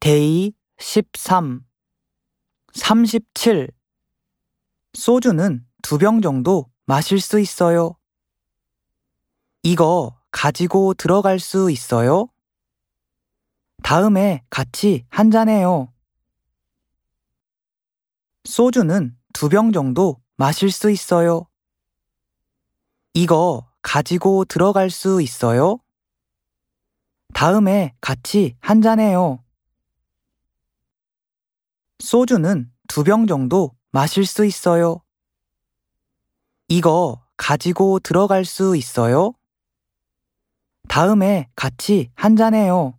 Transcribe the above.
Day 13 37 소주는 두 병 정도 마실 수 있어요. 이거 가지고 들어갈 수 있어요? 다음에 같이 한잔해요. 소주는 두 병 정도 마실 수 있어요. 이거 가지고 들어갈 수 있어요? 다음에 같이 한잔해요. 소주는 두 병 정도 마실 수 있어요. 이거 가지고 들어갈 수 있어요? 다음에 같이 한잔해요.